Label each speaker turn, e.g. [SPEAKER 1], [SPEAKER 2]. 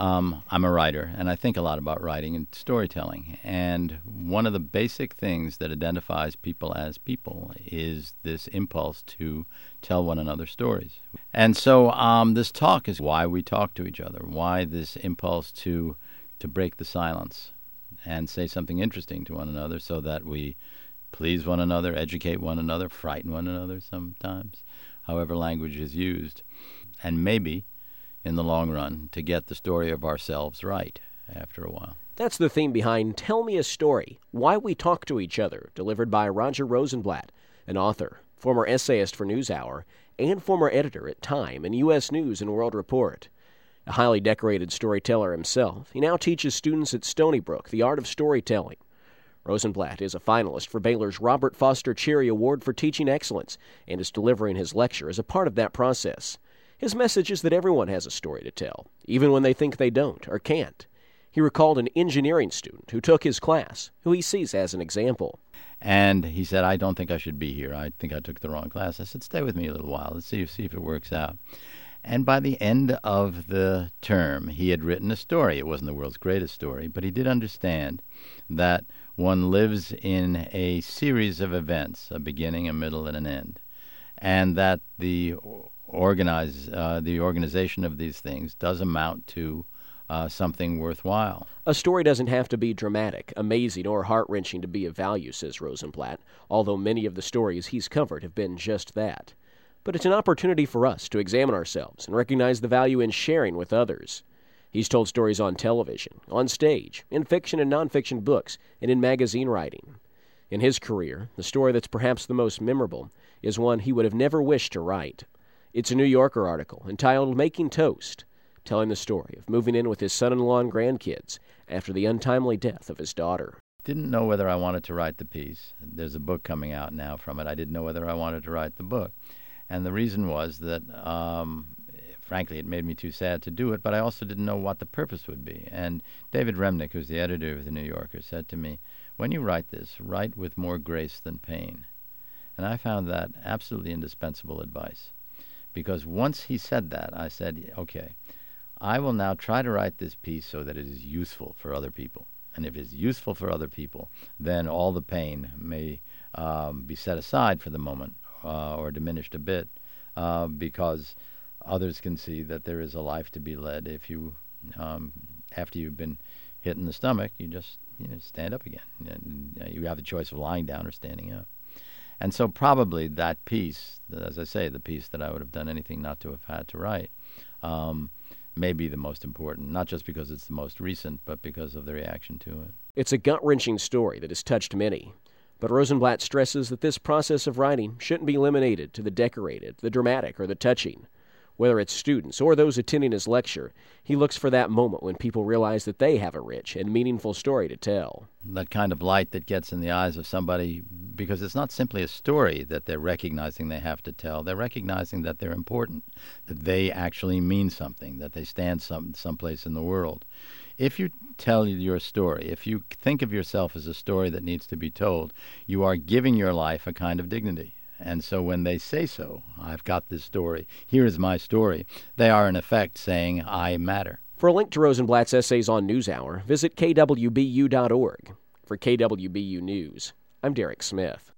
[SPEAKER 1] Um, I'm a writer, and I think a lot about writing and storytelling. And one of the basic things that identifies people as people is this impulse to tell one another stories. And so, um, this talk is why we talk to each other. Why this impulse to to break the silence and say something interesting to one another, so that we please one another, educate one another, frighten one another sometimes, however language is used, and maybe in the long run to get the story of ourselves right after a while.
[SPEAKER 2] That's the theme behind Tell Me a Story Why We Talk to Each Other, delivered by Roger Rosenblatt, an author, former essayist for NewsHour, and former editor at Time and U.S. News and World Report. A highly decorated storyteller himself, he now teaches students at Stony Brook the art of storytelling. Rosenblatt is a finalist for Baylor's Robert Foster Cherry Award for Teaching Excellence and is delivering his lecture as a part of that process. His message is that everyone has a story to tell, even when they think they don't or can't. He recalled an engineering student who took his class, who he sees as an example.
[SPEAKER 1] And he said, I don't think I should be here. I think I took the wrong class. I said, Stay with me a little while. Let's see, see if it works out. And by the end of the term, he had written a story. It wasn't the world's greatest story, but he did understand that one lives in a series of events, a beginning, a middle, and an end. And that the organize uh, the organization of these things does amount to uh, something worthwhile.
[SPEAKER 2] A story doesn't have to be dramatic, amazing, or heart wrenching to be of value, says Rosenblatt, although many of the stories he's covered have been just that. But it's an opportunity for us to examine ourselves and recognize the value in sharing with others. He's told stories on television, on stage, in fiction and nonfiction books, and in magazine writing. In his career, the story that's perhaps the most memorable is one he would have never wished to write. It's a New Yorker article entitled Making Toast, telling the story of moving in with his son in law and grandkids after the untimely death of his daughter.
[SPEAKER 1] Didn't know whether I wanted to write the piece. There's a book coming out now from it. I didn't know whether I wanted to write the book. And the reason was that, um, frankly, it made me too sad to do it, but I also didn't know what the purpose would be. And David Remnick, who's the editor of The New Yorker, said to me, When you write this, write with more grace than pain. And I found that absolutely indispensable advice because once he said that, I said, okay, I will now try to write this piece so that it is useful for other people. And if it is useful for other people, then all the pain may um, be set aside for the moment uh, or diminished a bit uh, because others can see that there is a life to be led if you, um, after you've been hit in the stomach, you just you know, stand up again. And, you have the choice of lying down or standing up. And so, probably that piece, as I say, the piece that I would have done anything not to have had to write, um, may be the most important, not just because it's the most recent, but because of the reaction to it.
[SPEAKER 2] It's a gut wrenching story that has touched many. But Rosenblatt stresses that this process of writing shouldn't be limited to the decorated, the dramatic, or the touching. Whether it's students or those attending his lecture, he looks for that moment when people realize that they have a rich and meaningful story to tell.
[SPEAKER 1] That kind of light that gets in the eyes of somebody because it's not simply a story that they're recognizing they have to tell. They're recognizing that they're important, that they actually mean something, that they stand some someplace in the world. If you tell your story, if you think of yourself as a story that needs to be told, you are giving your life a kind of dignity. And so when they say so, I've got this story, here is my story, they are in effect saying, I matter.
[SPEAKER 2] For a link to Rosenblatt's essays on NewsHour, visit kwbu.org. For KWBU News, I'm Derek Smith.